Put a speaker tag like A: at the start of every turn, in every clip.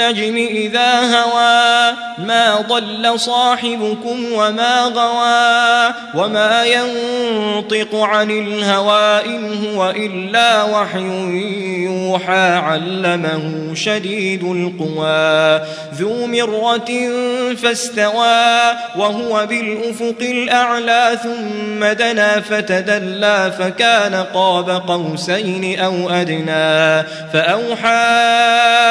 A: والنجم إذا هوى ما ضل صاحبكم وما غوى وما ينطق عن الهوى إن هو إلا وحي يوحى علمه شديد القوى ذو مرة فاستوى وهو بالأفق الأعلى ثم دنا فتدلى فكان قاب قوسين أو أدنى فأوحى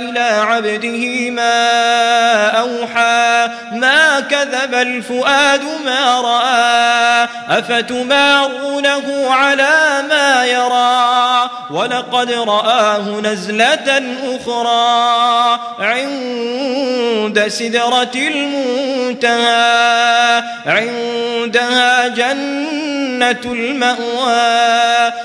A: إلى عبده وجهه ما أوحى ما كذب الفؤاد ما رأى أفتمارونه على ما يرى ولقد رآه نزلة أخرى عند سدرة المنتهى عندها جنة المأوى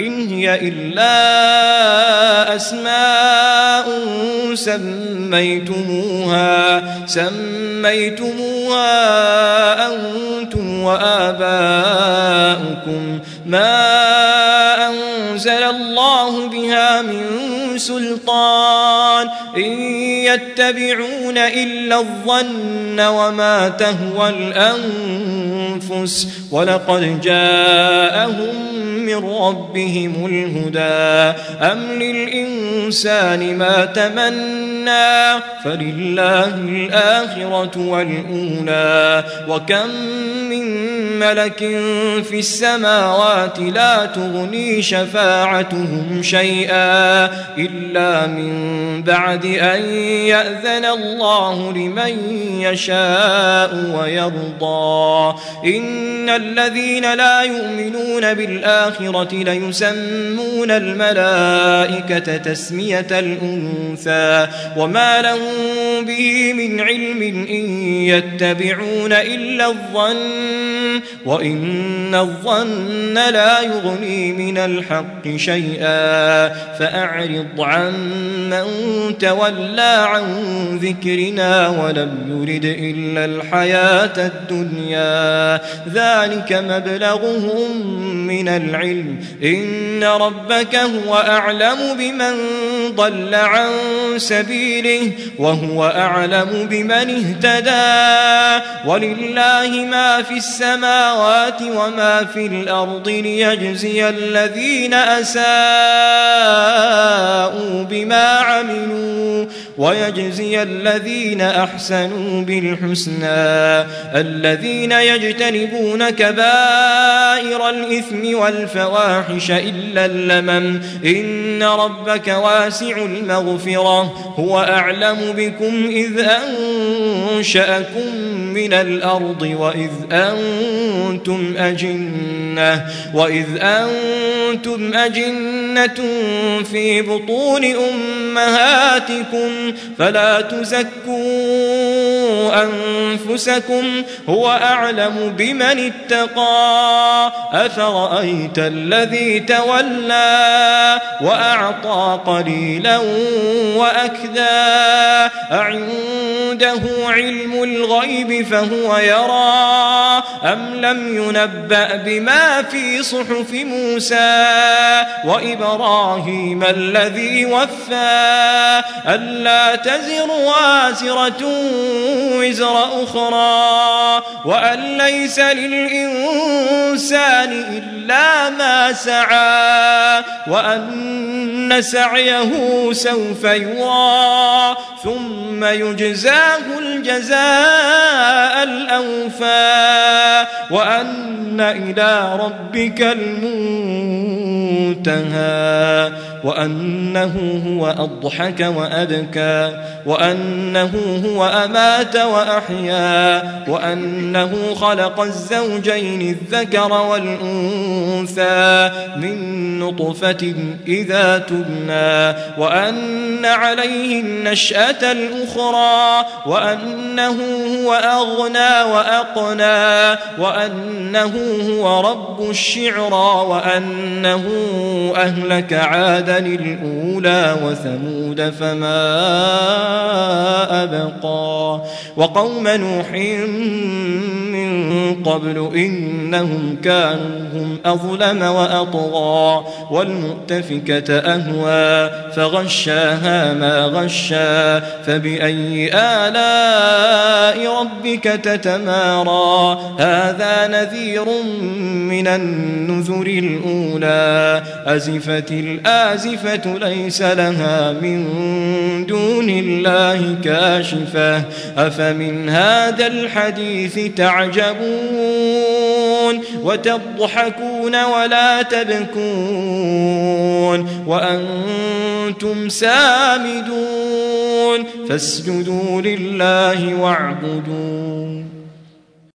A: إن هي إلا أسماء سميتموها سميتموها أنتم وآباؤكم ما أنزل الله بها من سلطان إن يتبعون إلا الظن وما تهوى الأنفس ولقد جاءهم من ربهم الهدى أم للإنسان ما تمنى أهلكنا فلله الآخرة والأولى وكم من ملك في السماوات لا تغني شفاعتهم شيئا إلا من بعد أن يأذن الله لمن يشاء ويرضى إن الذين لا يؤمنون بالآخرة ليسمون الملائكة تسمية الأنثى وما لهم به من علم إن يتبعون إلا الظن وإن الظن لا يغني من الحق شيئا فأعرض عن من تولى عن ذكرنا ولم يرد إلا الحياة الدنيا ذلك مبلغهم من العلم إن ربك هو أعلم بمن ضل عن سبيله سبيله وهو أعلم بمن اهتدى ولله ما في السماوات وما في الأرض ليجزي الذين أساءوا ويجزي الذين أحسنوا بالحسنى الذين يجتنبون كبائر الإثم والفواحش إلا اللمم إن ربك واسع المغفرة هو أعلم بكم إذ أنشأكم من الأرض وإذ أنتم أجنة وإذ أنتم أجنة جنة في بطون أمهاتكم فلا تزكوا أنفسكم هو أعلم بمن اتقى أفرأيت الذي تولى وأعطى قليلا وأكدى أعنده علم الغيب فهو يرى أم لم ينبأ بما في صحف موسى وإبراهيم إبراهيم الذي وفى ألا تزر وازرة وزر أخرى وأن ليس للإنسان إلا ما سعى وأن سعيه سوف يرى ثم يجزاه الجزاء الأوفى وأن إلى ربك المنتهى وأنه هو أضحك وأبكى وأنه هو أمات وأحيا وأنه خلق الزوجين الذكر والأنثى من نطفة إذا تبنى وأن عليه النشأة الأخرى وأنه هو أغنى وأقنى وأنه هو رب الشعرى وأنه أهلك عادا الأولى وثمود فما أبقى وقوم نوح قبل إنهم كانوا هم أظلم وأطغى والمؤتفكة أهوى فغشاها ما غشى فبأي آلاء ربك تتمارى هذا نذير من النذر الأولى أزفت الآزفة ليس لها من دون الله كاشفة أفمن هذا الحديث تعجبون تعلمون وتضحكون ولا تبكون وأنتم سامدون فاسجدوا لله واعبدون